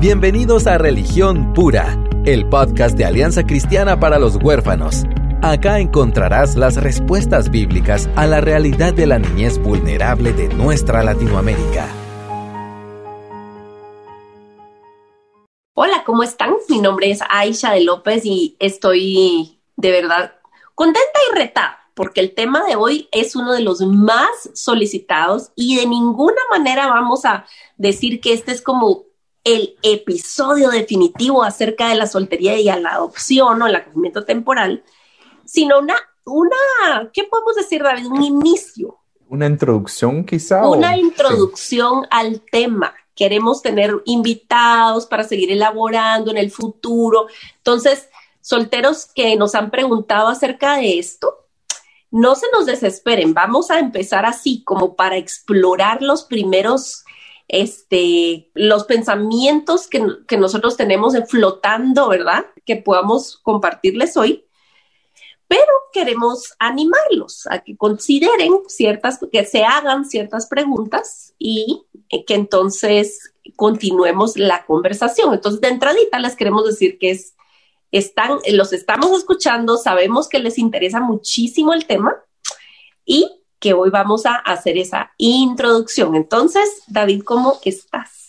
Bienvenidos a Religión Pura, el podcast de Alianza Cristiana para los Huérfanos. Acá encontrarás las respuestas bíblicas a la realidad de la niñez vulnerable de nuestra Latinoamérica. Hola, ¿cómo están? Mi nombre es Aisha de López y estoy de verdad contenta y retada porque el tema de hoy es uno de los más solicitados y de ninguna manera vamos a decir que este es como el episodio definitivo acerca de la soltería y a la adopción o el acogimiento temporal, sino una, una, ¿qué podemos decir, David? Un inicio. Una introducción quizá. Una introducción al tema. Queremos tener invitados para seguir elaborando en el futuro. Entonces, solteros que nos han preguntado acerca de esto, no se nos desesperen. Vamos a empezar así, como para explorar los primeros este, los pensamientos que, nosotros tenemos flotando, ¿verdad? Que podamos compartirles hoy. Pero queremos animarlos a que consideren ciertas, que se hagan ciertas preguntas y que entonces continuemos la conversación. Entonces, de entradita les queremos decir que es, están, los estamos escuchando, sabemos que les interesa muchísimo el tema y que hoy vamos a hacer esa introducción. Entonces, David, ¿cómo estás?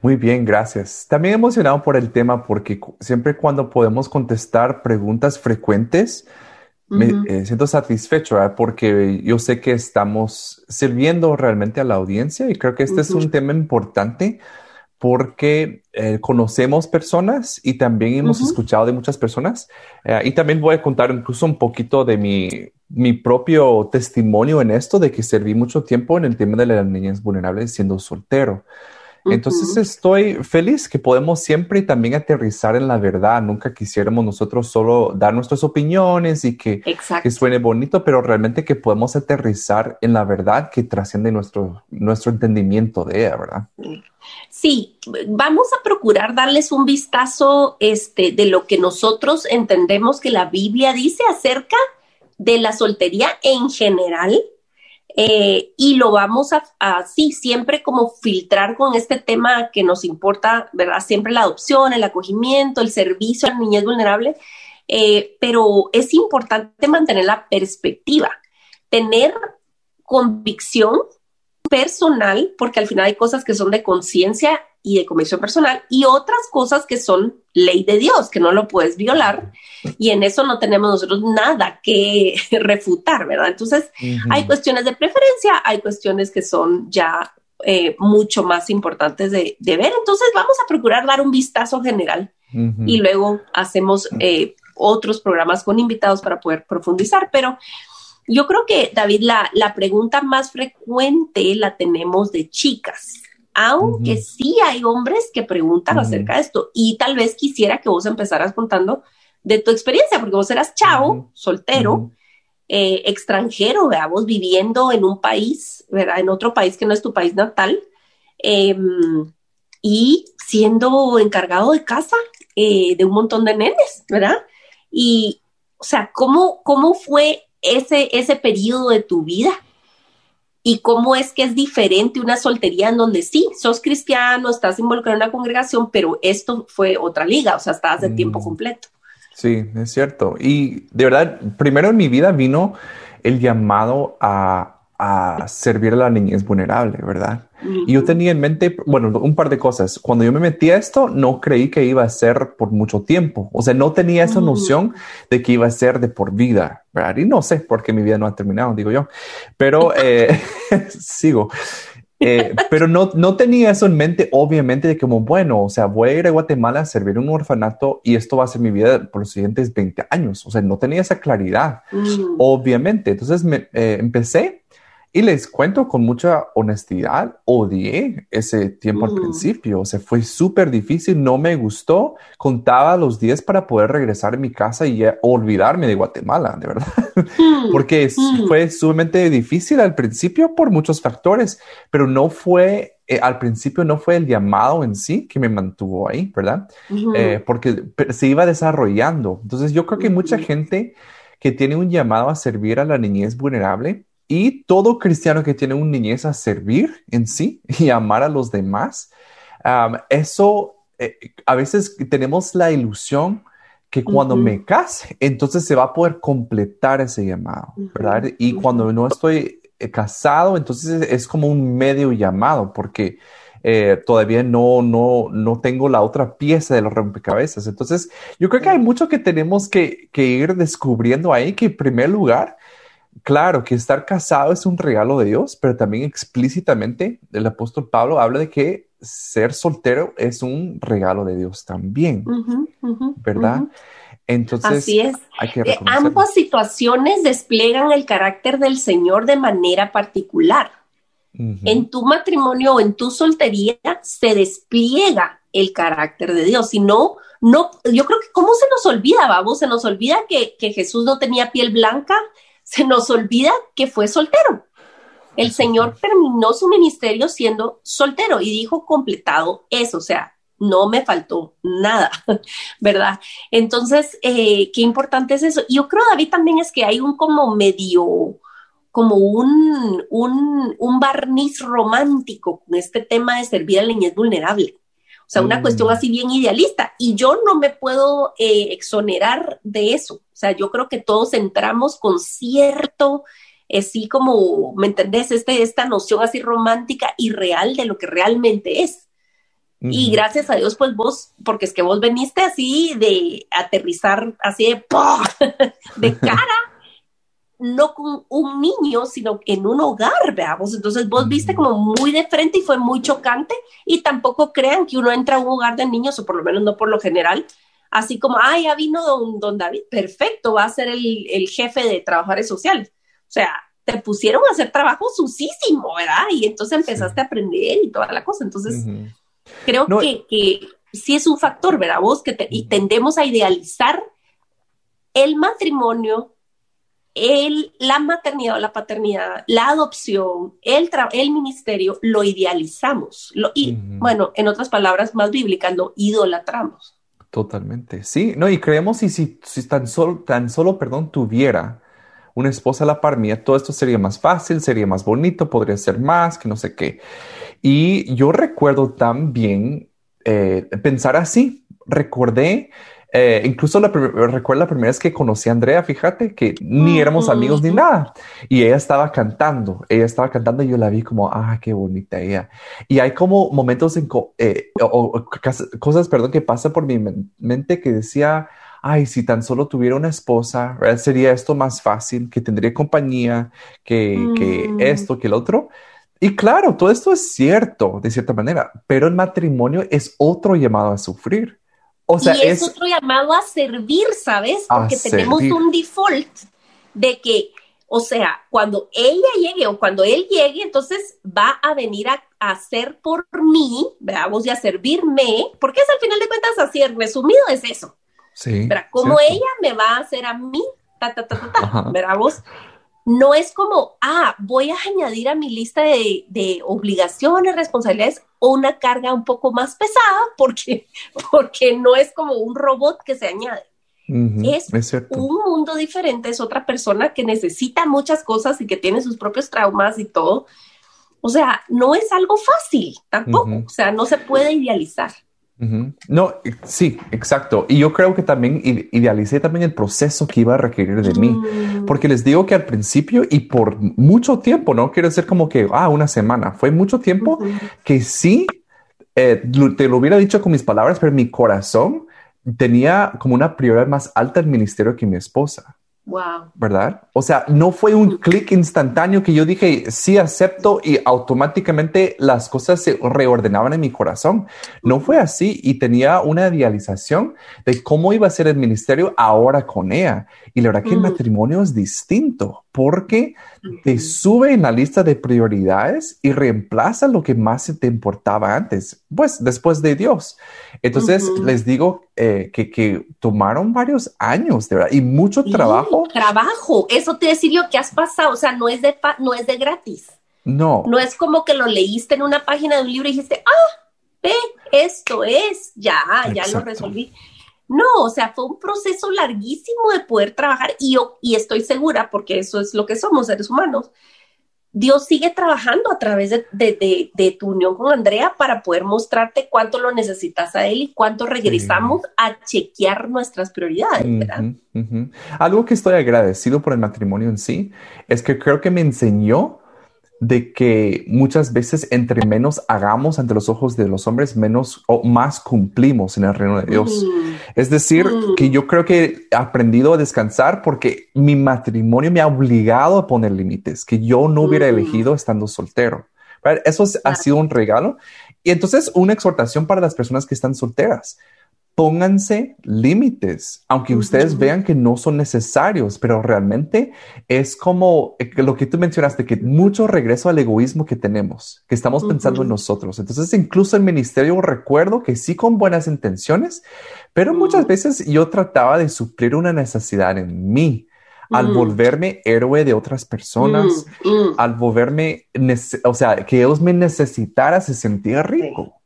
Muy bien, gracias. También emocionado por el tema porque siempre cuando podemos contestar preguntas frecuentes, me eh, siento satisfecho, ¿verdad? porque yo sé que estamos sirviendo realmente a la audiencia y creo que este es un tema importante porque eh, conocemos personas y también hemos escuchado de muchas personas. Eh, y también voy a contar incluso un poquito de mi, mi propio testimonio en esto, de que serví mucho tiempo en el tema de las niñas vulnerables siendo soltero. Entonces estoy feliz que podemos siempre también aterrizar en la verdad. Nunca quisiéramos nosotros solo dar nuestras opiniones y que, que suene bonito, pero realmente que podemos aterrizar en la verdad que trasciende nuestro, nuestro entendimiento de ella, ¿verdad? Sí, vamos a procurar darles un vistazo este, de lo que nosotros entendemos que la Biblia dice acerca de la soltería en general eh, y lo vamos a, así, siempre como filtrar con este tema que nos importa, ¿verdad? Siempre la adopción, el acogimiento, el servicio a la niñez vulnerable, eh, pero es importante mantener la perspectiva, tener convicción personal, porque al final hay cosas que son de conciencia y de convicción personal y otras cosas que son ley de Dios, que no lo puedes violar. Y en eso no tenemos nosotros nada que refutar, ¿verdad? Entonces, hay cuestiones de preferencia, hay cuestiones que son ya eh, mucho más importantes de, ver. Entonces, vamos a procurar dar un vistazo general y luego hacemos eh, otros programas con invitados para poder profundizar, pero yo creo que, David, la, la pregunta más frecuente la tenemos de chicas aunque sí hay hombres que preguntan acerca de esto y tal vez quisiera que vos empezaras contando de tu experiencia, porque vos eras chavo, soltero, eh, extranjero, vos viviendo en un país, ¿verdad? En otro país que no es tu país natal, em, y siendo encargado de casa eh, de un montón de nenes, ¿verdad? Y, o sea, ¿cómo, cómo fue ese, ese periodo de tu vida? Y cómo es que es diferente una soltería en donde sí, sos cristiano, estás involucrado en una congregación, pero esto fue otra liga, o sea, estabas de tiempo mm. completo. Sí, es cierto. Y de verdad, primero en mi vida vino el llamado a a servir a la niñez vulnerable, ¿verdad? Y yo tenía en mente, bueno, un par de cosas. Cuando yo me metí a esto, no creí que iba a ser por mucho tiempo. O sea, no tenía esa noción de que iba a ser de por vida, ¿verdad? Y no sé por qué mi vida no ha terminado, digo yo. Pero eh, sigo. Eh, pero no, no tenía eso en mente, obviamente, de como, bueno, o sea, voy a ir a Guatemala a servir un orfanato y esto va a ser mi vida por los siguientes 20 años. O sea, no tenía esa claridad, obviamente. Entonces me, eh, empecé y les cuento con mucha honestidad, odié ese tiempo al mm. principio, o sea, fue súper difícil, no me gustó, contaba los días para poder regresar a mi casa y olvidarme de Guatemala, de verdad, mm. porque mm. fue sumamente difícil al principio por muchos factores, pero no fue, eh, al principio no fue el llamado en sí que me mantuvo ahí, ¿verdad? Eh, porque se iba desarrollando. Entonces yo creo que mucha gente que tiene un llamado a servir a la niñez vulnerable, y todo cristiano que tiene una niñez a servir en sí y amar a los demás, eso, eh, a veces tenemos la ilusión que cuando me case, entonces se va a poder completar ese llamado, ¿verdad? Y cuando no estoy eh, casado, entonces es como un medio llamado, porque eh, todavía no, no, no tengo la otra pieza de los rompecabezas. Entonces, yo creo que hay mucho que tenemos que, que ir descubriendo ahí, que en primer lugar, claro, que estar casado es un regalo de Dios, pero también explícitamente el apóstol Pablo habla de que ser soltero es un regalo de Dios también, ¿verdad? Entonces, Así es. Hay que eh, ambas situaciones despliegan el carácter del Señor de manera particular. En tu matrimonio o en tu soltería se despliega el carácter de Dios. Si no, no, yo creo que cómo se nos olvida, vamos, se nos olvida que, que Jesús no tenía piel blanca, se nos olvida que fue soltero. El Señor terminó su ministerio siendo soltero y dijo completado eso, o sea, no me faltó nada, ¿verdad? Entonces, eh, qué importante es eso. Yo creo, David, también es que hay un como medio, como un, un, barniz romántico con este tema de servir a la niñez vulnerable. O sea, una cuestión mm. así bien idealista. Y yo no me puedo eh, exonerar de eso. O sea, yo creo que todos entramos con cierto, así eh, como, ¿me entendés? Este, esta noción así romántica y real de lo que realmente es. Y gracias a Dios, pues vos, porque es que vos veniste así de aterrizar, así de, de cara, no con un niño, sino en un hogar, veamos. Entonces vos viste como muy de frente y fue muy chocante y tampoco crean que uno entra a un hogar de niños, o por lo menos no por lo general, así como, ah, ya vino don, don David, perfecto, va a ser el, el jefe de trabajadores sociales. O sea, te pusieron a hacer trabajo susísimo, ¿verdad? Y entonces empezaste a aprender y toda la cosa. Entonces... Creo que, que, sí es un factor, ¿verdad? Vos que y tendemos a idealizar el matrimonio, el, la maternidad o la paternidad, la adopción, el, el ministerio, lo idealizamos. Lo, y, Bueno, en otras palabras más bíblicas, lo idolatramos. Totalmente, sí, no, y creemos y si, si tan solo, tan solo, perdón, tuviera una esposa a la par mía, todo esto sería más fácil, sería más bonito, podría ser más, que no sé qué. Y yo recuerdo también eh, pensar así. Recordé, eh, incluso la recuerdo la primera vez que conocí a Andrea, fíjate que ni éramos amigos ni nada. Y ella estaba cantando, ella estaba cantando y yo la vi como, ah, qué bonita ella. Y hay como momentos en eh, o, cosas, perdón, que pasan por mi mente que decía, ay, si tan solo tuviera una esposa, sería esto más fácil, que tendría compañía, que, que mm. esto, que el otro. Y claro, todo esto es cierto de cierta manera, pero el matrimonio es otro llamado a sufrir. O sea, y es, otro llamado a servir, ¿sabes? Porque tenemos un default de que, o sea, cuando ella llegue o cuando él llegue, entonces va a venir a, hacer por mí, veamos, y a servirme, porque es al final de cuentas así, el resumido es eso. Sí. Pero como ella me va a hacer a mí, ta, ta, ta, ta, ta, no es como, ah, voy a añadir a mi lista de, obligaciones, responsabilidades, una carga un poco más pesada porque, porque no es como un robot que se añade. es, un mundo diferente, es otra persona que necesita muchas cosas y que tiene sus propios traumas y todo. O sea, no es algo fácil tampoco, o sea, no se puede idealizar. No, sí, exacto. Y yo creo que también idealicé también el proceso que iba a requerir de mí, mm. porque les digo que al principio y por mucho tiempo, no quiero decir como que, ah, una semana, fue mucho tiempo que sí, eh, te lo hubiera dicho con mis palabras, pero mi corazón tenía como una prioridad más alta el ministerio que mi esposa. Wow. ¿Verdad? O sea, no fue un clic instantáneo que yo dije, sí acepto y automáticamente las cosas se reordenaban en mi corazón. No fue así y tenía una idealización de cómo iba a ser el ministerio ahora con ella. Y la verdad que el matrimonio es distinto porque te sube en la lista de prioridades y reemplaza lo que más te importaba antes, pues después de Dios. Entonces les digo eh, que, tomaron varios años de verdad y mucho trabajo. Trabajo, eso te decía yo que has pasado, o sea, no es de, no es de gratis. No. No es como que lo leíste en una página de un libro y dijiste, ah, ve, esto es, ya, ya lo resolví. No, o sea, fue un proceso larguísimo de poder trabajar y yo, y estoy segura, porque eso es lo que somos seres humanos, Dios sigue trabajando a través de, tu unión con Andrea para poder mostrarte cuánto lo necesitas a él y cuánto regresamos a chequear nuestras prioridades, Algo que estoy agradecido por el matrimonio en sí es que creo que me enseñó de que muchas veces entre menos hagamos ante los ojos de los hombres, menos o más cumplimos en el reino de Dios. Mm. Es decir, mm. que yo creo que he aprendido a descansar porque mi matrimonio me ha obligado a poner límites que yo no hubiera mm. elegido estando soltero. Eso ha sido un regalo. Y entonces una exhortación para las personas que están solteras pónganse límites, aunque ustedes vean que no son necesarios, pero realmente es como eh, lo que tú mencionaste, que mucho regreso al egoísmo que tenemos, que estamos pensando en nosotros. Entonces, incluso el ministerio recuerdo que sí con buenas intenciones, pero muchas veces yo trataba de suplir una necesidad en mí. Al volverme héroe de otras personas, al volverme, o sea, que ellos me necesitaran, se sentía rico.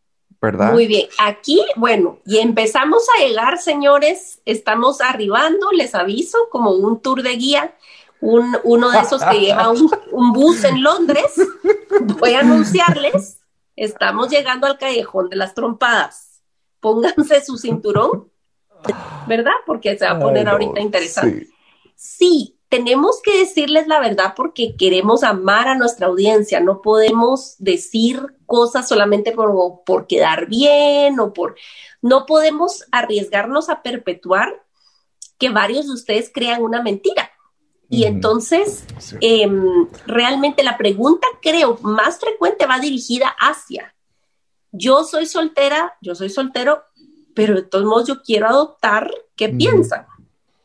Muy bien, aquí, bueno, y empezamos a llegar, señores, estamos arribando, les aviso, como un tour de guía, un, uno de esos que lleva un, un bus en Londres. Voy a anunciarles, estamos llegando al callejón de las trompadas. Pónganse su cinturón, ¿verdad? Porque se va a poner ahorita interesante. Sí. Tenemos que decirles la verdad porque queremos amar a nuestra audiencia. No podemos decir cosas solamente por, por quedar bien o por... No podemos arriesgarnos a perpetuar que varios de ustedes crean una mentira. Y entonces, em, realmente la pregunta, creo, más frecuente va dirigida hacia, yo soy soltera, yo soy soltero, pero de todos modos yo quiero adoptar, ¿qué piensan?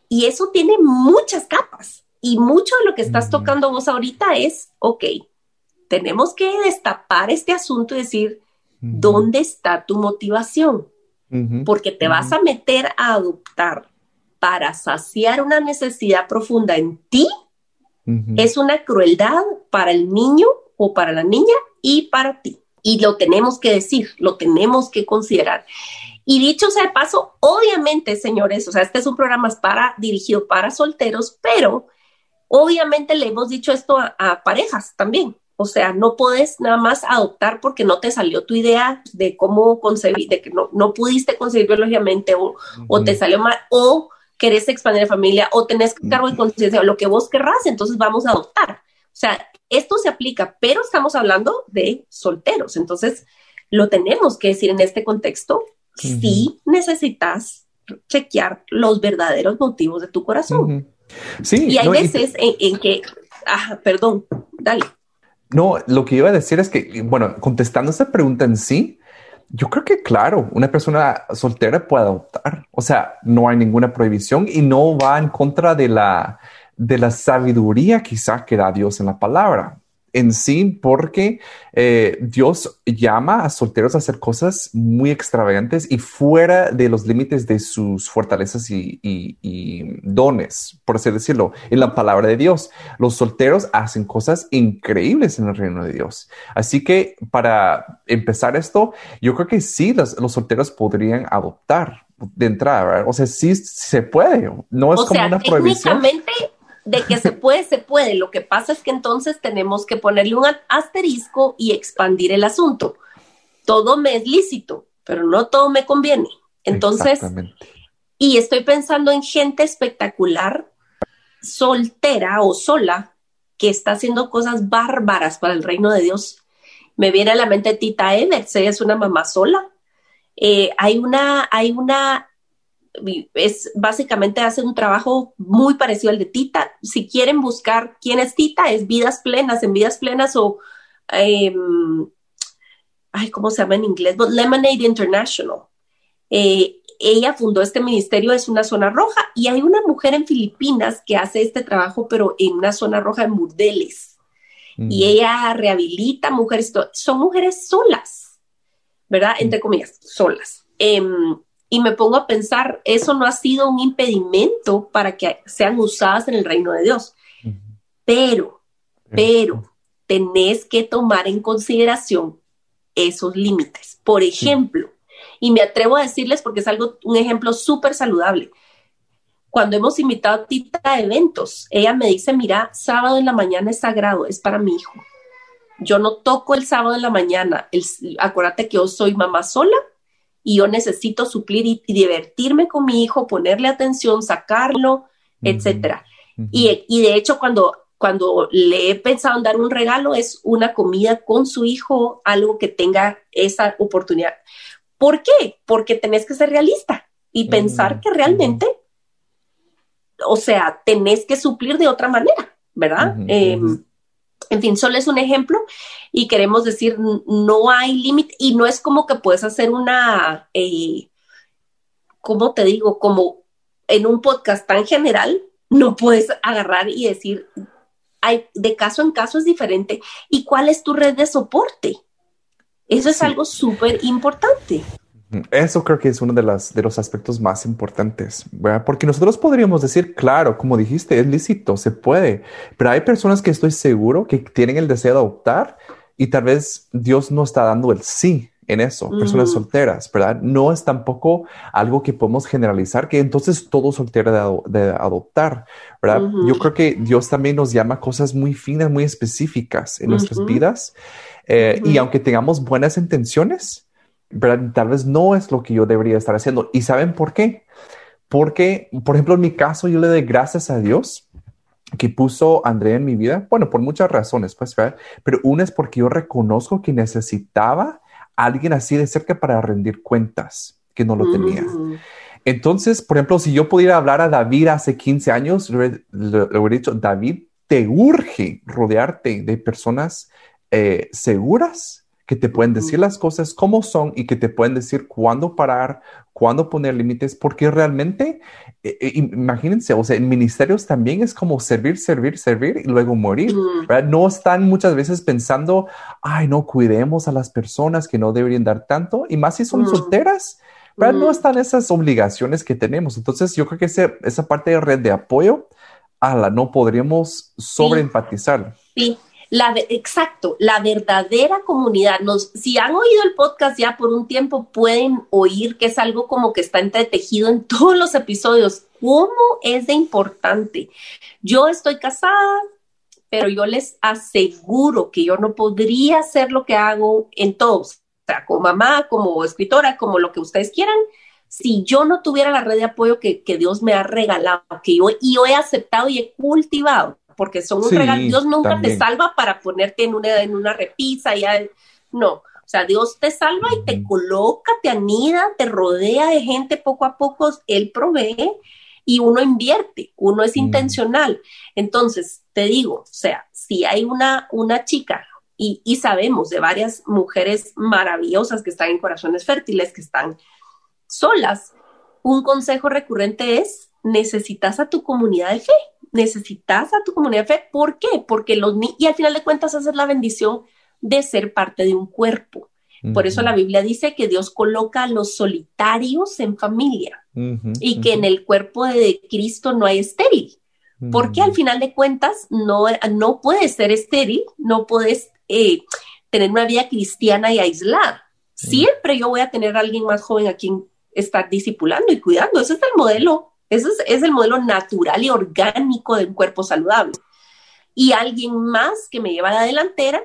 Y eso tiene muchas capas. Y mucho de lo que estás tocando vos ahorita es, ok, tenemos que destapar este asunto y decir, ¿dónde está tu motivación? Porque te vas a meter a adoptar para saciar una necesidad profunda en ti. Es una crueldad para el niño o para la niña y para ti. Y lo tenemos que decir, lo tenemos que considerar. Y dicho sea de paso, obviamente, señores, o sea, este es un programa para, dirigido para solteros, pero obviamente le hemos dicho esto a parejas también. O sea, no puedes nada más adoptar porque no te salió tu idea de cómo concebir, de que no, no pudiste concebir biológicamente o, o te salió mal, o querés expandir la familia, o tenés cargo de conciencia, o lo que vos querrás, entonces vamos a adoptar. O sea, esto se aplica, pero estamos hablando de solteros, entonces lo tenemos que decir en este contexto, si necesitas chequear los verdaderos motivos de tu corazón. Sí. Y hay veces en, en, que, ah, perdón, dale. No, lo que iba a decir es que, bueno, contestando esa pregunta en sí, yo creo que claro, una persona soltera puede adoptar. O sea, no hay ninguna prohibición y no va en contra de la, de la sabiduría quizá que da Dios en la palabra en sí porque eh, Dios llama a solteros a hacer cosas muy extravagantes y fuera de los límites de sus fortalezas y, dones, por así decirlo, en la palabra de Dios. Los solteros hacen cosas increíbles en el reino de Dios. Así que para empezar esto, yo creo que sí, los, solteros podrían adoptar de entrada, o sea, sí se puede, no es como una prohibición de que se puede, se puede. Lo que pasa es que entonces tenemos que ponerle un asterisco y expandir el asunto. Todo me es lícito, pero no todo me conviene. Entonces, y estoy pensando en gente espectacular, soltera o sola, que está haciendo cosas bárbaras para el reino de Dios. Me viene a la mente Tita Evers, ella es una mamá sola. Eh, hay una, hay una es básicamente hace un trabajo muy parecido al de Tita. Si quieren buscar quién es Tita, es Vidas Plenas, en Vidas Plenas o, em, ay, ¿cómo se llama en inglés? Lemonade International. Eh, ella fundó este ministerio, es una zona roja, y hay una mujer en Filipinas que hace este trabajo, pero en una zona roja en burdeles. Y mm. ella rehabilita mujeres, son mujeres solas, ¿verdad? Entre comillas, solas. Em, y me pongo a pensar, eso no ha sido un impedimento para que sean usadas en el reino de Dios. Pero, pero, tenés que tomar en consideración esos límites. Por ejemplo, y me atrevo a decirles porque es algo, un ejemplo súper saludable. cuando hemos invitado a Tita a eventos, ella me dice, mira, sábado en la mañana es sagrado, es para mi hijo. Yo no toco el sábado en la mañana. El, acuérdate que yo soy mamá sola y yo necesito suplir y, divertirme con mi hijo, ponerle atención, sacarlo, etcétera. y, y, de hecho, cuando, cuando le he pensado en dar un regalo, es una comida con su hijo, algo que tenga esa oportunidad. ¿Por qué? Porque tenés que ser realista y pensar que realmente o sea, tenés que suplir de otra manera, ¿verdad? Em, en fin, solo es un ejemplo y queremos decir, no hay límite y no es como que puedes hacer una, eh, ¿cómo te digo? Como en un podcast tan general, no puedes agarrar y decir, hay, de caso en caso es diferente. ¿Y cuál es tu red de soporte? Eso es algo súper importante. Eso creo que es uno de, las, de los aspectos más importantes, ¿verdad? porque nosotros podríamos decir, claro, como dijiste, es lícito, se puede, pero hay personas que estoy seguro que tienen el deseo de adoptar y tal vez Dios no está dando el sí en eso, personas solteras, ¿verdad? No es tampoco algo que podemos generalizar, que entonces todo soltero de, adoptar, ¿verdad? Yo creo que Dios también nos llama a cosas muy finas, muy específicas en nuestras vidas. Eh, y aunque tengamos buenas intenciones, Tal vez no es lo que yo debería estar haciendo. ¿Y saben por qué? Porque, por ejemplo, en mi caso, yo le doy gracias a Dios que puso a Andrea en mi vida. Bueno, por muchas razones, pues, Pero una es porque yo reconozco que necesitaba a alguien así de cerca para rendir cuentas, que no lo tenía. Entonces, por ejemplo, si yo pudiera hablar a David hace 15 años, le, hubiera dicho, David, te urge rodearte de personas eh, seguras que te pueden decir las cosas como son y que te pueden decir cuándo parar, cuándo poner límites, porque realmente, eh, eh, imagínense, o sea, en ministerios también es como servir, servir, servir y luego morir. No están muchas veces pensando, ay, no, cuidemos a las personas que no deberían dar tanto, y más si son solteras. No están esas obligaciones que tenemos. Entonces, yo creo que esa parte de red de apoyo, a la no podríamos sobreenfatizar. Sí, la exacto, la verdadera comunidad. Nos, si han oído el podcast ya por un tiempo, pueden oír que es algo como que está entretejido en todos los episodios. ¿Cómo es de importante? Yo estoy casada, pero yo les aseguro que yo no podría hacer lo que hago en todos, o como mamá, como escritora, como lo que ustedes quieran, si yo no tuviera la red de apoyo que, que Dios me ha regalado, que yo, y yo he aceptado y he cultivado porque son un regalo. Dios nunca te salva para ponerte en una, en una repisa, ya, no. O sea, Dios te salva y te coloca, te anida, te rodea de gente poco a poco, Él provee y uno invierte, uno es intencional. Entonces, te digo, o sea, si hay una, una chica y, y, sabemos de varias mujeres maravillosas que están en corazones fértiles, que están solas, un consejo recurrente es, necesitas a tu comunidad de fe necesitas a tu comunidad de fe. ¿Por qué? Porque los y al final de cuentas esa es la bendición de ser parte de un cuerpo. Por eso la Biblia dice que Dios coloca a los solitarios en familia y que en el cuerpo de Cristo no hay estéril. Porque al final de cuentas no, no puedes ser estéril, no puedes eh, tener una vida cristiana y aislada. Siempre yo voy a tener a alguien más joven a quien estar discipulando y cuidando. Ese es el modelo ese es, el modelo natural y orgánico de un cuerpo saludable. Y alguien más que me lleva a la delantera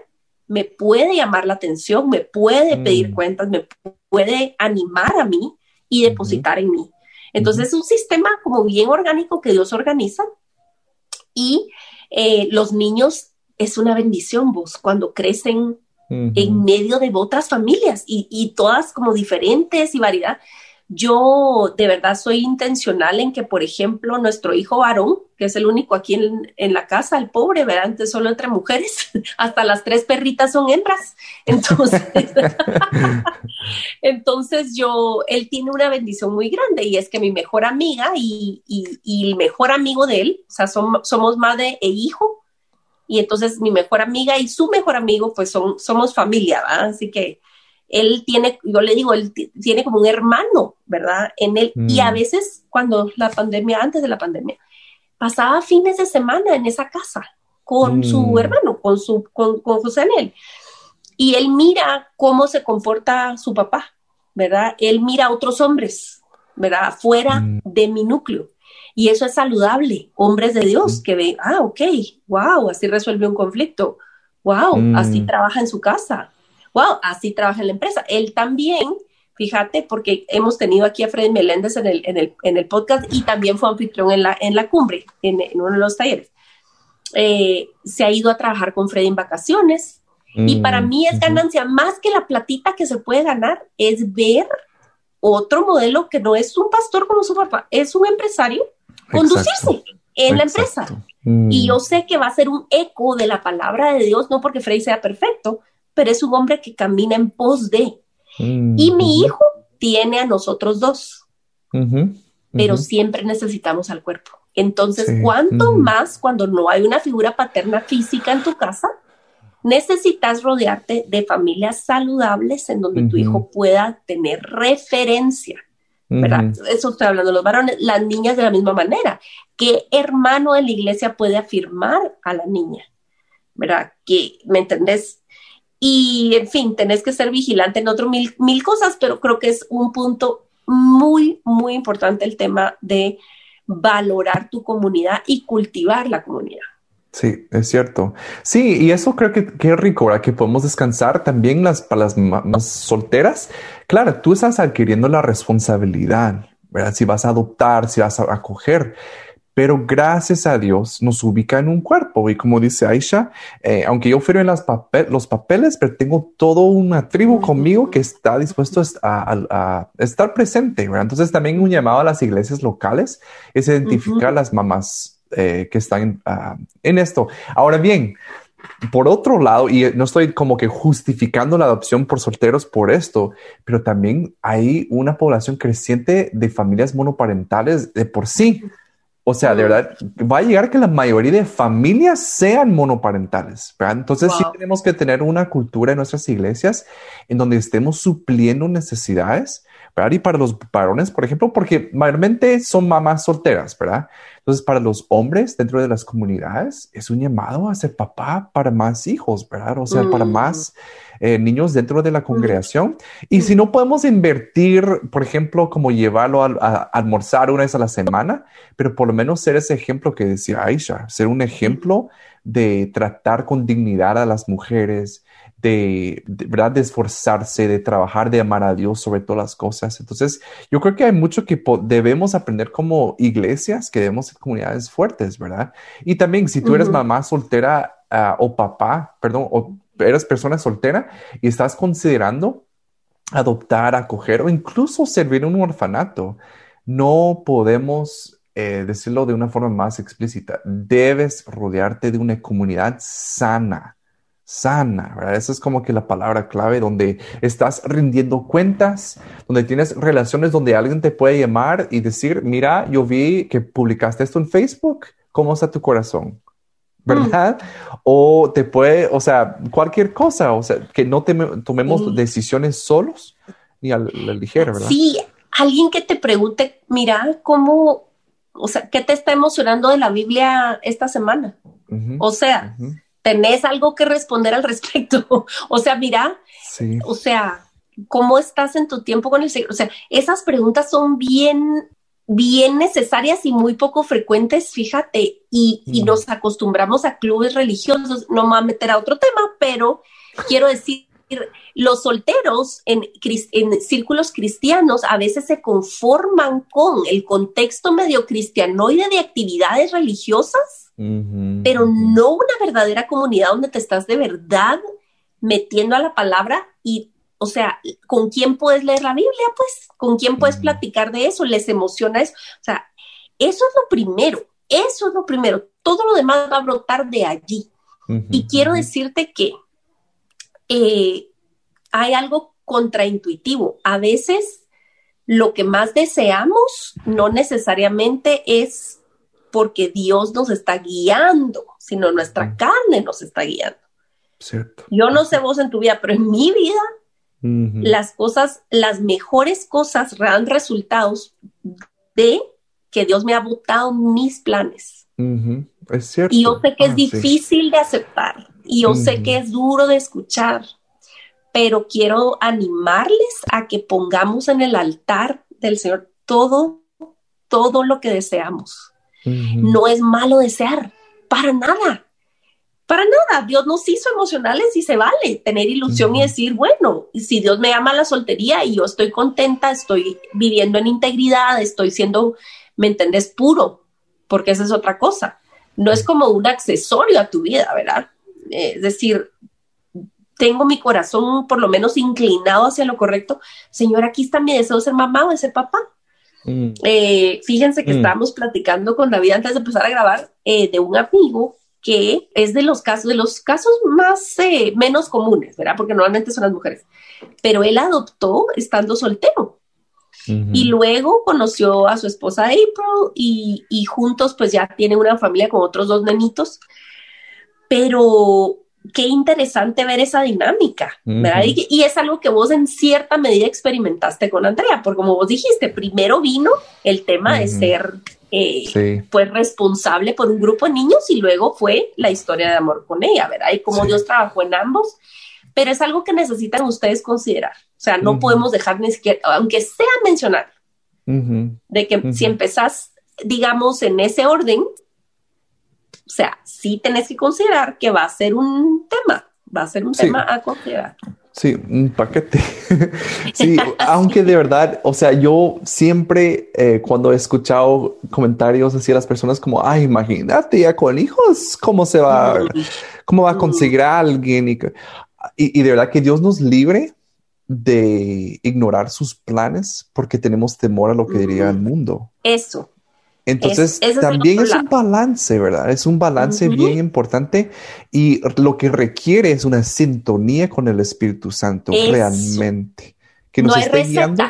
me puede llamar la atención, me puede pedir mm. cuentas, me puede animar a mí y depositar en mí. Entonces es un sistema como bien orgánico que Dios organiza y eh, los niños es una bendición vos cuando crecen en medio de otras familias y, y, todas como diferentes y variedad. Yo de verdad soy intencional en que, por ejemplo, nuestro hijo varón, que es el único aquí en, la casa, el pobre, ¿verdad? Antes solo entre mujeres, hasta las tres perritas son hembras. Entonces, entonces yo, él tiene una bendición muy grande y es que mi mejor amiga y, el mejor amigo de él, o sea, somos madre e hijo, y entonces mi mejor amiga y su mejor amigo, pues son, somos familia. Así que él tiene, yo le digo, él tiene como un hermano, ¿verdad? En él. Y a mm. veces, cuando la pandemia, antes de la pandemia, pasaba fines de semana en esa casa con su mm. hermano, con, su, con, José Anel. Y él mira cómo se comporta su papá, ¿verdad? Él mira a otros hombres, ¿verdad? Fuera mm. de mi núcleo. Y eso es saludable. Hombres de Dios que ven, ah, ok, wow, así resuelve un conflicto. Wow, así trabaja en su casa. Wow, así trabaja en la empresa. Él también, fíjate, porque hemos tenido aquí a Freddy Meléndez en el, en el, en el podcast y también fue anfitrión en la, en la cumbre, en, uno de los talleres. Eh, se ha ido a trabajar con Freddy en vacaciones. y para mm, mí es ganancia, más que la platita que se puede ganar, es ver otro modelo que no es un pastor como su papá, es un empresario conducirse en la empresa. Y mm. yo sé que va a ser un eco de la palabra de Dios, no porque Frey sea perfecto, pero es un hombre que camina en pos de. Mm, y mi hijo tiene a nosotros dos, pero siempre necesitamos al cuerpo. Entonces, ¿cuánto más cuando no hay una figura paterna física en tu casa? Necesitas rodearte de familias saludables en donde tu hijo pueda tener referencia. ¿verdad? Eso estoy hablando de los varones, las niñas de la misma manera. ¿Qué hermano de la iglesia puede afirmar a la niña? ¿Verdad? Que, ¿me entendés? Y, en fin, tenés que ser vigilante en otro mil, mil cosas, pero creo que es un punto muy, muy importante el tema de valorar tu comunidad y cultivar la comunidad. Sí, es cierto. Sí, y eso creo que, es rico, ¿verdad? Que podemos descansar también las, para las más solteras. Claro, tú estás adquiriendo la responsabilidad, ¿verdad? Si vas a adoptar, si vas a acoger, pero gracias a Dios nos ubica en un cuerpo. Y como dice Aisha, eh, aunque yo firme las los papeles, pero tengo toda una tribu conmigo que está dispuesto a, estar presente. ¿verdad? Entonces también un llamado a las iglesias locales es identificar las mamás eh, que están ah, en esto. Ahora bien, por otro lado, y no estoy como que justificando la adopción por solteros por esto, pero también hay una población creciente de familias monoparentales de por sí. O sea, de verdad, va a llegar que la mayoría de familias sean monoparentales. Entonces sí tenemos que tener una cultura en nuestras iglesias en donde estemos supliendo necesidades, ¿verdad? Y para los varones, por ejemplo, porque mayormente son mamás solteras, ¿verdad? Entonces, para los hombres dentro de las comunidades, es un llamado a ser papá para más hijos, ¿verdad? O sea, para mm. más eh, niños dentro de la congregación. Y si no podemos invertir, por ejemplo, como llevarlo a, a, almorzar una vez a la semana, pero por lo menos ser ese ejemplo que decía Aisha, ser un ejemplo de tratar con dignidad a las mujeres, de, ¿verdad? de esforzarse, de trabajar, de amar a Dios sobre todas las cosas. Entonces, yo creo que hay mucho que debemos aprender como iglesias, que debemos comunidades fuertes, ¿verdad? Y también si tú eres mamá soltera ah, o papá, perdón, o eres persona soltera y estás considerando adoptar, acoger o incluso servir en un orfanato, no podemos eh, decirlo de una forma más explícita. Debes rodearte de una comunidad sana sana, ¿verdad? Esa es como que la palabra clave donde estás rindiendo cuentas, donde tienes relaciones donde alguien te puede llamar y decir, mira, yo vi que publicaste esto en Facebook, ¿cómo está tu corazón? ¿Verdad? O te puede, o sea, cualquier cosa, o sea, que no tomemos decisiones solos ni a la ligera, ¿verdad? Sí, alguien que te pregunte, mira, ¿cómo, o sea, qué te está emocionando de la Biblia esta semana? O sea, tenés algo que responder al respecto. o sea, mira, o sea, ¿cómo estás en tu tiempo con el Señor? O sea, esas preguntas son bien, bien necesarias y muy poco frecuentes, fíjate, y, y nos acostumbramos a clubes religiosos, no me voy a meter a otro tema, pero quiero decir, los solteros en, en, círculos cristianos a veces se conforman con el contexto medio cristianoide de actividades religiosas pero no una verdadera comunidad donde te estás de verdad metiendo a la palabra y, o sea, ¿con quién puedes leer la Biblia? Pues, ¿con quién puedes platicar de eso? ¿Les emociona eso? O sea, eso es lo primero, eso es lo primero. Todo lo demás va a brotar de allí. Y quiero decirte que eh, hay algo contraintuitivo. A veces lo que más deseamos no necesariamente es porque Dios nos está guiando, sino nuestra carne nos está guiando. Cierto. Yo no sé vos en tu vida, pero en mi vida, las cosas, las mejores cosas dan resultados de que Dios me ha votado mis planes. Es cierto. Y yo sé que es ah, difícil de aceptar, y yo sé que es duro de escuchar, pero quiero animarles a que pongamos en el altar del Señor todo todo lo que deseamos. No es malo desear, para nada. Para nada, Dios nos hizo emocionales y se vale tener ilusión y decir, bueno, si Dios me ama la soltería y yo estoy contenta, estoy viviendo en integridad, estoy siendo, ¿me entendés? Puro, porque esa es otra cosa. No es como un accesorio a tu vida, ¿verdad? Es decir, tengo mi corazón por lo menos inclinado hacia lo correcto. Señor, aquí está mi deseo de ser mamá o de ser papá. Mm. Eh, fíjense que mm. estábamos platicando con David antes de empezar a grabar eh, de un amigo que es de los casos, de los casos más eh, menos comunes, ¿verdad? Porque normalmente son las mujeres. Pero él adoptó estando soltero. Y luego conoció a su esposa April y, y, juntos pues ya tienen una familia con otros dos nenitos. Pero qué interesante ver esa dinámica, ¿verdad? y, es algo que vos en cierta medida experimentaste con Andrea, porque como vos dijiste, primero vino el tema de ser eh, pues responsable por un grupo de niños y luego fue la historia de amor con ella, ¿verdad? Y cómo Dios trabajó en ambos, pero es algo que necesitan ustedes considerar, o sea, no podemos dejar ni siquiera, aunque sea mencionar, de que si empezás, digamos, en ese orden, o sea, sí tenés que considerar que va a ser un tema, va a ser un tema a considerar. Sí, un paquete. sí, aunque de verdad, o sea, yo siempre eh, cuando he escuchado comentarios así a las personas como, ay, imagínate ya con hijos, ¿cómo se va, cómo va a conseguir a alguien? Y, y de verdad que Dios nos libre de ignorar sus planes porque tenemos temor a lo que diría el mundo. Eso, entonces, también es, un balance, ¿verdad? Es un balance bien importante y lo que requiere es una sintonía con el Espíritu Santo realmente. Que nos esté guiando.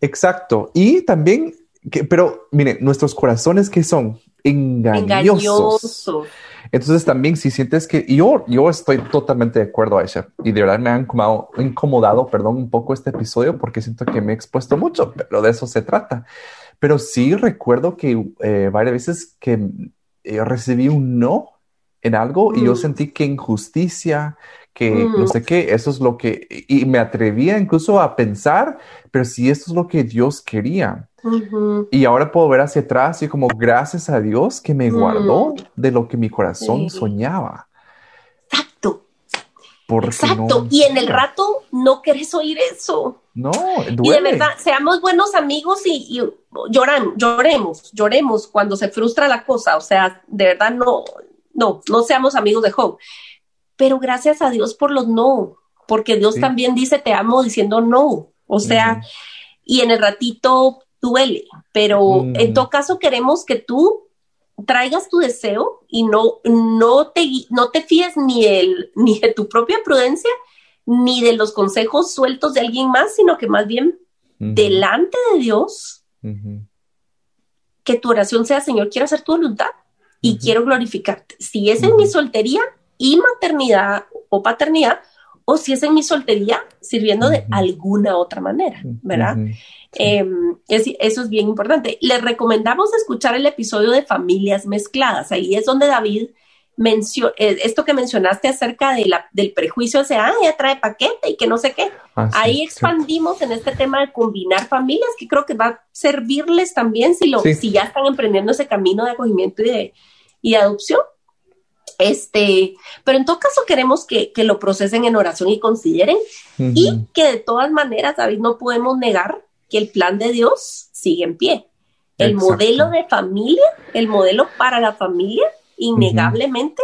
Exacto. Y también, que, pero miren, nuestros corazones que son engañosos. Entonces también si sientes que yo, yo estoy totalmente de acuerdo, Aisha, y de verdad me ha incomodado, incomodado, perdón, un poco este episodio porque siento que me he expuesto mucho, pero de eso se trata. Pero sí recuerdo que eh, varias veces que eh, recibí un no en algo y yo mm. sentí que injusticia, que no mm. sé qué, eso es lo que, y me atrevía incluso a pensar, pero si esto es lo que Dios quería. Y ahora puedo ver hacia atrás y como gracias a Dios que me guardó mm. de lo que mi corazón soñaba. Exacto. Exacto. y en el rato no querés oír eso. No, duele. Y de verdad, seamos buenos amigos y, lloran, lloremos, lloremos cuando se frustra la cosa. O sea, de verdad no, no, no seamos amigos de Job. Pero gracias a Dios por los no, porque Dios también dice te amo diciendo no. O sea, y en el ratito duele, pero en todo caso queremos que tú traigas tu deseo y no, no, te, no te fíes ni, el, ni de tu propia prudencia, ni de los consejos sueltos de alguien más, sino que más bien delante de Dios, que tu oración sea, Señor, quiero hacer tu voluntad y quiero glorificarte. Si es en mi soltería y maternidad o paternidad, o si es en mi soltería sirviendo de alguna otra manera, ¿verdad? Em, eso es bien importante. Les recomendamos escuchar el episodio de familias mezcladas. Ahí es donde David mencionó, eh, esto que mencionaste acerca de la, del prejuicio ese, ah, ya trae paquete y que no sé qué. Ah, Ahí expandimos en este tema de combinar familias, que creo que va a servirles también si, lo, si ya están emprendiendo ese camino de acogimiento y de, y adopción. Este, pero en todo caso queremos que, que lo procesen en oración y consideren y que de todas maneras, David, no podemos negar que el plan de Dios sigue en pie. El modelo de familia, el modelo para la familia, innegablemente,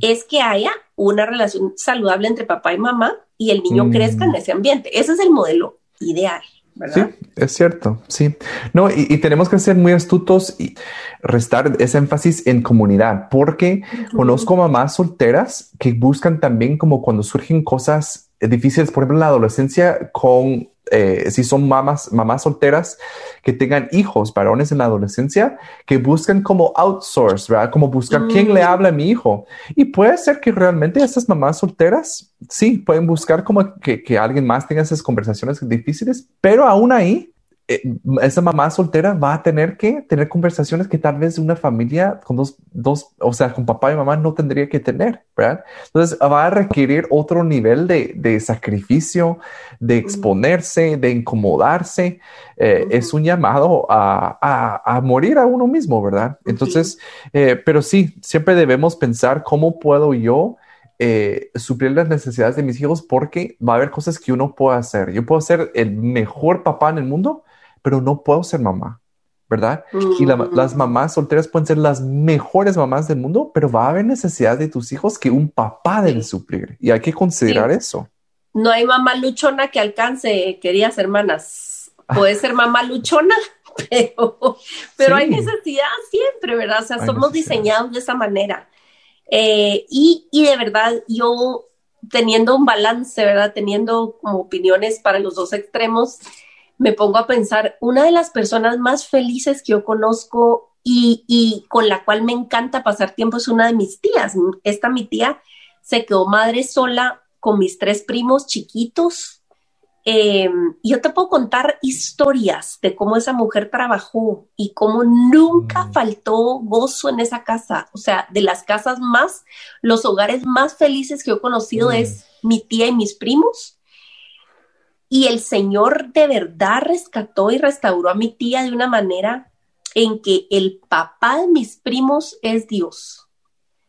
es que haya una relación saludable entre papá y mamá y el niño crezca en ese ambiente. Ese es el modelo ideal. ¿verdad? Sí, es cierto, sí. No, y, tenemos que ser muy astutos y restar ese énfasis en comunidad, porque conozco mamás solteras que buscan también como cuando surgen cosas difíciles, por ejemplo, en la adolescencia con eh, si son mamás, mamás solteras que tengan hijos varones en la adolescencia, que buscan como outsource, ¿verdad? Como buscar quién le mm. habla a mi hijo. Y puede ser que realmente esas mamás solteras, sí, pueden buscar como que, que alguien más tenga esas conversaciones difíciles, pero aún ahí eh, esa mamá soltera va a tener que tener conversaciones que tal vez una familia con dos, dos, o sea, con papá y mamá no tendría que tener, ¿verdad? Entonces va a requerir otro nivel de, de sacrificio, de exponerse, de incomodarse. Eh, es un llamado a, a, a, morir a uno mismo, ¿verdad? Entonces, eh, pero sí, siempre debemos pensar cómo puedo yo eh, suplir las necesidades de mis hijos porque va a haber cosas que uno puede hacer. Yo puedo ser el mejor papá en el mundo, pero no puedo ser mamá, ¿verdad? Y las mamás solteras pueden ser las mejores mamás del mundo, pero va a haber necesidades de tus hijos que un papá debe suplir y hay que considerar eso. No hay mamá luchona que alcance, queridas hermanas. Puede ser mamá luchona, pero, pero hay necesidad siempre, ¿verdad? O sea, somos diseñados de esa manera. Eh, y, y de verdad, yo teniendo un balance, ¿verdad? Teniendo como opiniones para los dos extremos, me pongo a pensar, una de las personas más felices que yo conozco y, con la cual me encanta pasar tiempo es una de mis tías. Esta mi tía se quedó madre sola con mis tres primos chiquitos. Eh, yo te puedo contar historias de cómo esa mujer trabajó y cómo nunca mm. faltó gozo en esa casa. O sea, de las casas más, los hogares más felices que yo he conocido mm. es mi tía y mis primos y el Señor de verdad rescató y restauró a mi tía de una manera en que el papá de mis primos es Dios.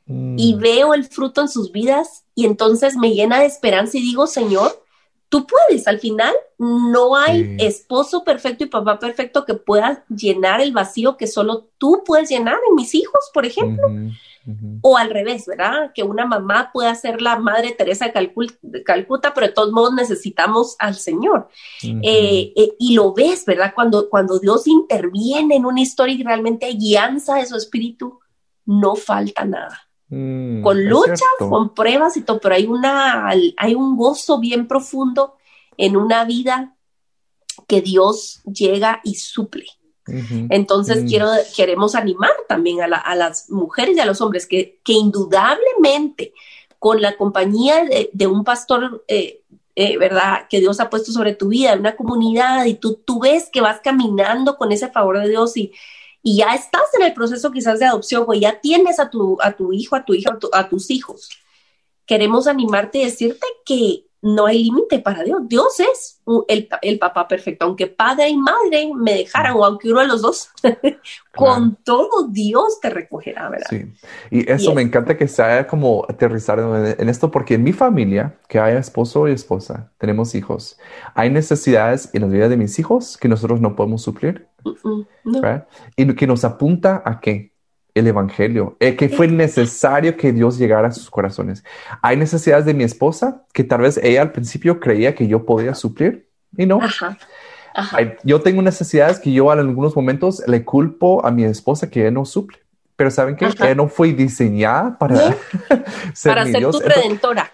Y mm. veo el fruto en sus vidas y entonces me llena de esperanza y digo, Señor, tú puedes. Al final no hay esposo perfecto y papá perfecto que pueda llenar el vacío que solo tú puedes llenar en mis hijos, por ejemplo. O al revés, ¿verdad? Que una mamá pueda ser la madre Teresa de, Calcuta, pero de todos modos necesitamos al Señor. Eh, eh, y lo ves, ¿verdad? Cuando, cuando Dios interviene en una historia y realmente hay guianza de su espíritu, no falta nada. Mm, con luchas, con pruebas y todo, pero hay, una, hay un gozo bien profundo en una vida que Dios llega y suple. Entonces mm. quiero, queremos animar también a, las mujeres y a los hombres que, que indudablemente con la compañía de, un pastor, eh, eh, ¿verdad? Que Dios ha puesto sobre tu vida, una comunidad, y tú, tú ves que vas caminando con ese favor de Dios y, y ya estás en el proceso quizás de adopción o ya tienes a tu, a tu hijo, a tu hija, a tus hijos. Queremos animarte y decirte que, no hay límite para Dios. Dios es el, papá perfecto. Aunque padre y madre me dejaran, o aunque uno de los dos, con todo Dios te recogerá, ¿verdad? Sí. Y eso me encanta que sea como aterrizar en esto, porque en mi familia, que hay esposo y esposa, tenemos hijos, hay necesidades en la vida de mis hijos que nosotros no podemos suplir. Y que nos apunta a qué? El Evangelio, eh, que fue necesario que Dios llegara a sus corazones. Hay necesidades de mi esposa que tal vez ella al principio creía que yo podía suplir y no. yo tengo necesidades que yo en algunos momentos le culpo a mi esposa que ella no suple. Pero ¿saben que Ella no fue diseñada para ser, para ser tu redentora.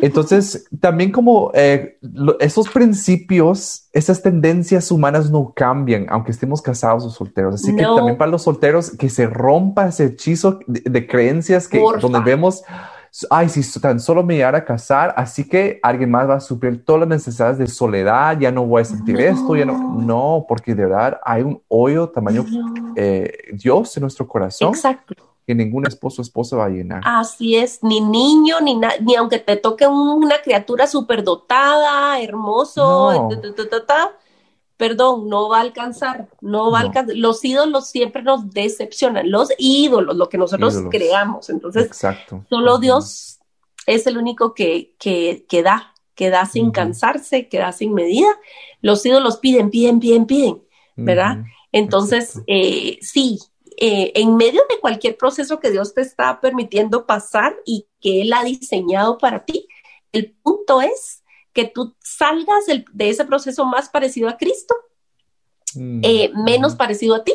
Entonces, también como eh, esos principios, esas tendencias humanas no cambian, aunque estemos casados o solteros. Así que también para los solteros, que se rompa ese hechizo de, creencias que donde vemos, ay, si tan solo me llegara a casar, así que alguien más va a suplir todas las necesidades de soledad, ya no voy a sentir esto, ya no, no, porque de verdad hay un hoyo tamaño eh, Dios en nuestro corazón. Exacto que ningún esposo o esposa va a llenar. Así es, ni niño, ni, ni aunque te toque una criatura superdotada, hermoso, perdón, no va a alcanzar, no va a alcanzar. Los ídolos siempre nos decepcionan, los ídolos, lo que nosotros creamos. Entonces, Exacto. solo Dios es el único que, que, que da, que da sin cansarse, que da sin medida. Los ídolos piden, piden, piden, piden, ¿verdad? Entonces, eh, sí, eh, en medio de cualquier proceso que Dios te está permitiendo pasar y que Él ha diseñado para ti, el punto es que tú salgas de ese proceso más parecido a Cristo, mm, eh, menos parecido a ti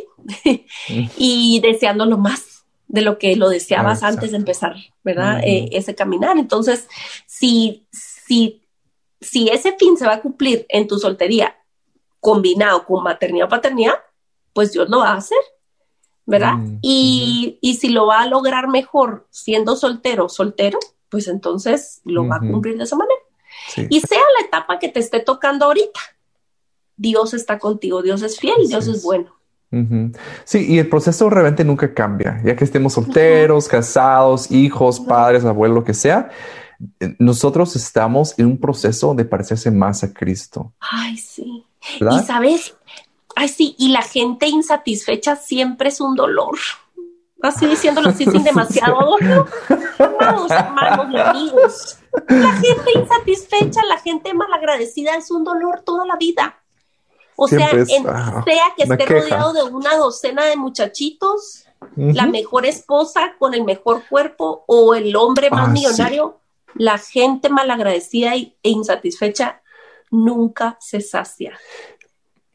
mm. y deseándolo más de lo que lo deseabas antes de empezar, ¿verdad? Eh, ese caminar. Entonces, si, si, si ese fin se va a cumplir en tu soltería combinado con maternidad o paternidad, pues Dios lo va a hacer. ¿Verdad? Mm, y, y, si lo va a lograr mejor siendo soltero, soltero, pues entonces lo va a cumplir de esa manera. Y sea la etapa que te esté tocando ahorita, Dios está contigo, Dios es fiel, Dios es, bueno. Sí, y el proceso realmente nunca cambia, ya que estemos solteros, casados, hijos, padres, abuelos, lo que sea. Nosotros estamos en un proceso de parecerse más a Cristo. Ay, sí. Y sabes, ay, sí, y la gente insatisfecha siempre es un dolor. Así diciéndolo así sin demasiado dolor. Amados hermanos y amigos, la gente insatisfecha, la gente malagradecida es un dolor toda la vida. O sea, sea que esté rodeado de una docena de muchachitos, la mejor esposa con el mejor cuerpo o el hombre más ah, millonario, la gente malagradecida e insatisfecha nunca se sacia.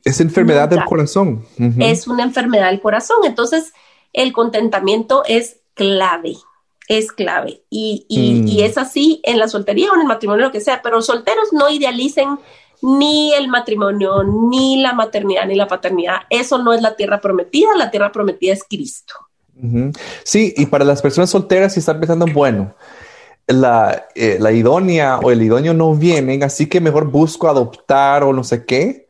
Es enfermedad del corazón. Es una enfermedad del corazón. Entonces, el contentamiento es clave, es clave. Y, y, mm. es así en la soltería o en el matrimonio, lo que sea, pero solteros no idealicen ni el matrimonio, ni la maternidad, ni la paternidad. Eso no es la tierra prometida, la tierra prometida es Cristo. Sí, y para las personas solteras, si están pensando, bueno, la, eh, la idónea o el idóneo no vienen, así que mejor busco adoptar o no sé qué,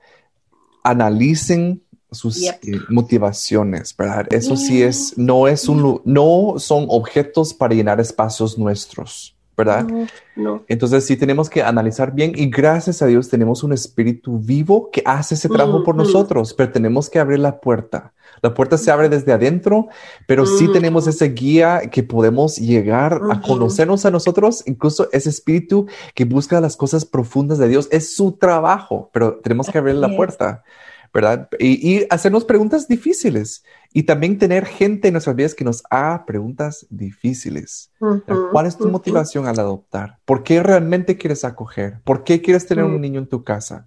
analicen sus eh, motivaciones, ¿verdad? Eso sí es, no es un, no son objetos para llenar espacios nuestros. ¿Verdad? No, Entonces sí tenemos que analizar bien y gracias a Dios tenemos un espíritu vivo que hace ese trabajo por nosotros, pero tenemos que abrir la puerta. La puerta se abre desde adentro, pero sí tenemos ese guía que podemos llegar a conocernos a nosotros, incluso ese espíritu que busca las cosas profundas de Dios. Es su trabajo, pero tenemos que abrir la puerta. ¿verdad? Y, hacernos preguntas difíciles y también tener gente en nuestras vidas que nos haga preguntas difíciles. ¿Cuál es tu motivación al adoptar? ¿Por qué realmente quieres acoger? ¿Por qué quieres tener un niño en tu casa?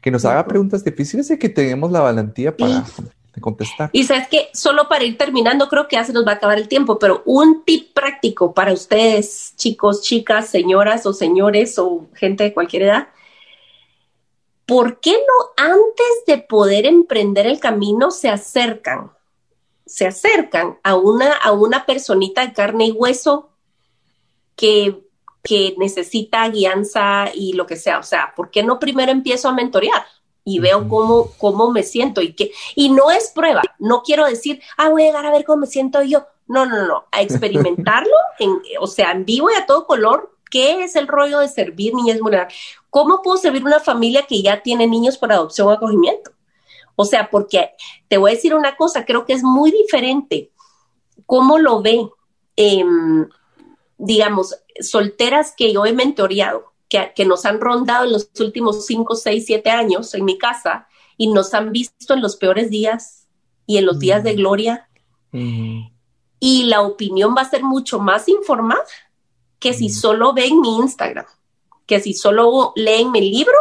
Que nos haga preguntas difíciles y que tengamos la valentía para contestar. Y sabes que solo para ir terminando, creo que ya se nos va a acabar el tiempo, pero un tip práctico para ustedes, chicos, chicas, señoras o señores o gente de cualquier edad, ¿por qué no antes de poder emprender el camino se acercan? Se acercan a una, a una personita de carne y hueso que, que necesita guianza y lo que sea. O sea, ¿por qué no primero empiezo a mentorear? y veo cómo, cómo me siento y que, y no es prueba, no quiero decir, ah, voy a llegar a ver cómo me siento yo. No, no, no, a experimentarlo, en, o sea, en vivo y a todo color, ¿qué es el rollo de servir niñas vulnerables? ¿Cómo puedo servir una familia que ya tiene niños por adopción o acogimiento? O sea, porque te voy a decir una cosa, creo que es muy diferente cómo lo ve, em, digamos, solteras que yo he mentoreado, que, que, nos han rondado en los últimos 5, 6, 7 años en mi casa y nos han visto en los peores días y en los días de gloria. Mm. Y la opinión va a ser mucho más informada que si solo ven mi Instagram que si solo leen mi libro,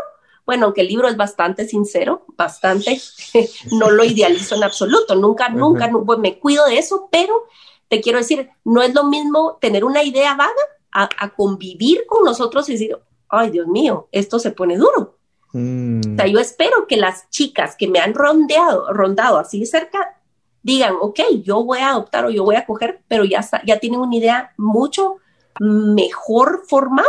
bueno, aunque el libro es bastante sincero, bastante, no lo idealizo en absoluto, nunca, nunca, me cuido de eso, pero te quiero decir, no es lo mismo tener una idea vaga a, convivir con nosotros y decir, ay Dios mío, esto se pone duro. Mm. O sea, yo espero que las chicas que me han rondeado, rondado así cerca, digan, ok, yo voy a adoptar o yo voy a coger, pero ya, ya tienen una idea mucho mejor formada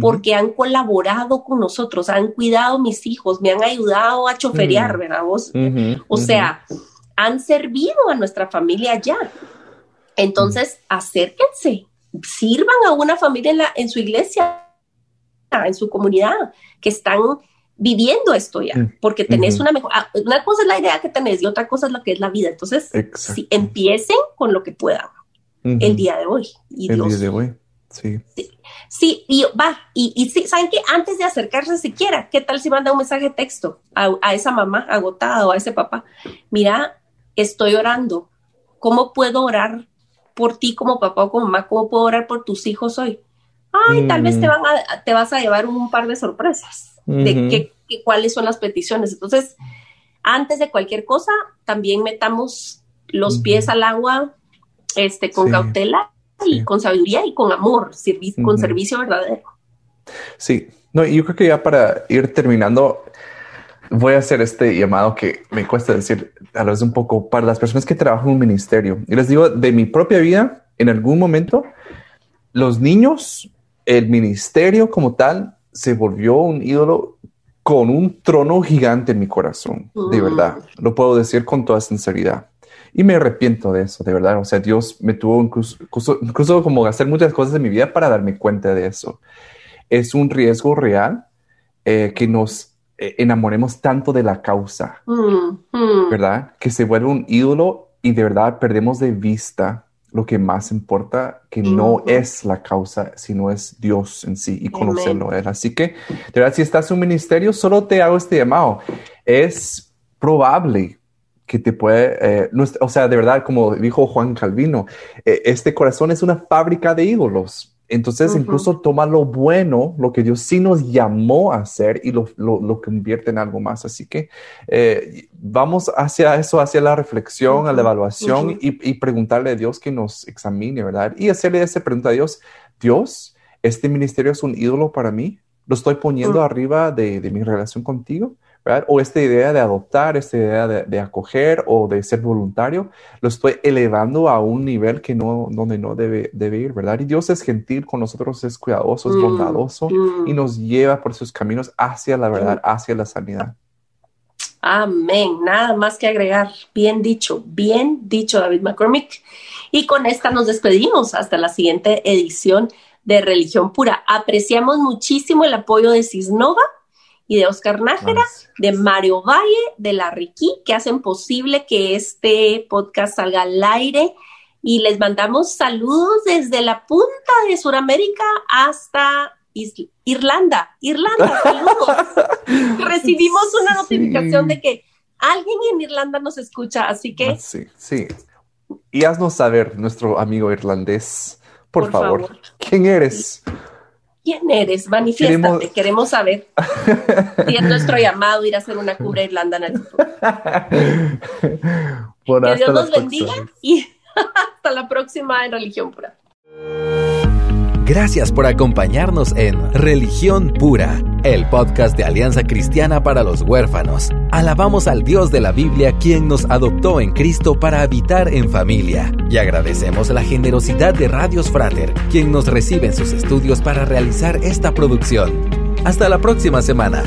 porque han colaborado con nosotros, han cuidado mis hijos, me han ayudado a choferear, ¿verdad vos? o sea, han servido a nuestra familia ya. Entonces, acérquense, sirvan a una familia en, la, en su iglesia, en su comunidad, que están viviendo esto ya, porque tenés una mejor, ah, una cosa es la idea que tenés y otra cosa es lo que es la vida. Entonces, si empiecen con lo que puedan el día de hoy. Y el día de hoy. Sí. sí. Y va, y, y sí, ¿saben qué? Antes de acercarse siquiera, ¿qué tal si manda un mensaje de texto a, esa mamá agotada o a ese papá? Mira, estoy orando. ¿Cómo puedo orar por ti como papá o como mamá? ¿Cómo puedo orar por tus hijos hoy? Ay, tal vez te, mm. van a, te vas a llevar un par de sorpresas de qué, cuáles son las peticiones. Entonces, antes de cualquier cosa, también metamos los pies al agua este, con cautela y con sabiduría y con amor, con servicio verdadero. Sí, no, yo creo que ya para ir terminando, voy a hacer este llamado que me cuesta decir a la vez un poco para las personas que trabajan en un ministerio. Y les digo, de mi propia vida, en algún momento, los niños, el ministerio como tal, se volvió un ídolo con un trono gigante en mi corazón, de verdad. Lo puedo decir con toda sinceridad. Y me arrepiento de eso, de verdad. O sea, Dios me tuvo incluso, incluso, como hacer muchas cosas en mi vida para darme cuenta de eso. Es un riesgo real eh, que nos eh, enamoremos tanto de la causa, ¿verdad? Que se vuelve un ídolo y de verdad perdemos de vista lo que más importa, que no es la causa, sino es Dios en sí y conocerlo él. Así que, de verdad, si estás en un ministerio, solo te hago este llamado. Es probable que te puede, eh, o sea, de verdad, como dijo Juan Calvino, eh, este corazón es una fábrica de ídolos. Entonces, incluso toma lo bueno, lo que Dios sí nos llamó a hacer y lo, lo, convierte en algo más. Así que eh, vamos hacia eso, hacia la reflexión, a la evaluación y, preguntarle a Dios que nos examine, ¿verdad? Y hacerle esa pregunta a Dios, Dios, ¿este ministerio es un ídolo para mí? ¿Lo estoy poniendo arriba de, de mi relación contigo? O esta idea de adoptar, esta idea de, acoger o de ser voluntario, lo estoy elevando a un nivel que no, donde no debe, debe ir, ¿verdad? Y Dios es gentil con nosotros, es cuidadoso, es mm, bondadoso mm. y nos lleva por sus caminos hacia la verdad, mm. hacia la sanidad. Amén. Nada más que agregar. Bien dicho, bien dicho, David McCormick. Y con esta nos despedimos hasta la siguiente edición de Religión Pura. Apreciamos muchísimo el apoyo de Cisnova y de Oscar Nájera, de Mario Valle, de La Riquí, que hacen posible que este podcast salga al aire. Y les mandamos saludos desde la punta de Sudamérica hasta Irlanda. Irlanda, saludos. Recibimos una notificación de que alguien en Irlanda nos escucha, así que... Sí, sí. Y haznos saber, nuestro amigo irlandés, por, favor. ¿quién eres? ¿Quién eres? Manifiéstate, queremos, saber. si es nuestro llamado ir a hacer una cumbre Irlanda en el futuro. que Dios nos bendiga y hasta la próxima en Religión Pura. Gracias por acompañarnos en Religión Pura, el podcast de Alianza Cristiana para los Huérfanos. Alabamos al Dios de la Biblia quien nos adoptó en Cristo para habitar en familia. Y agradecemos la generosidad de Radios Frater, quien nos recibe en sus estudios para realizar esta producción. Hasta la próxima semana.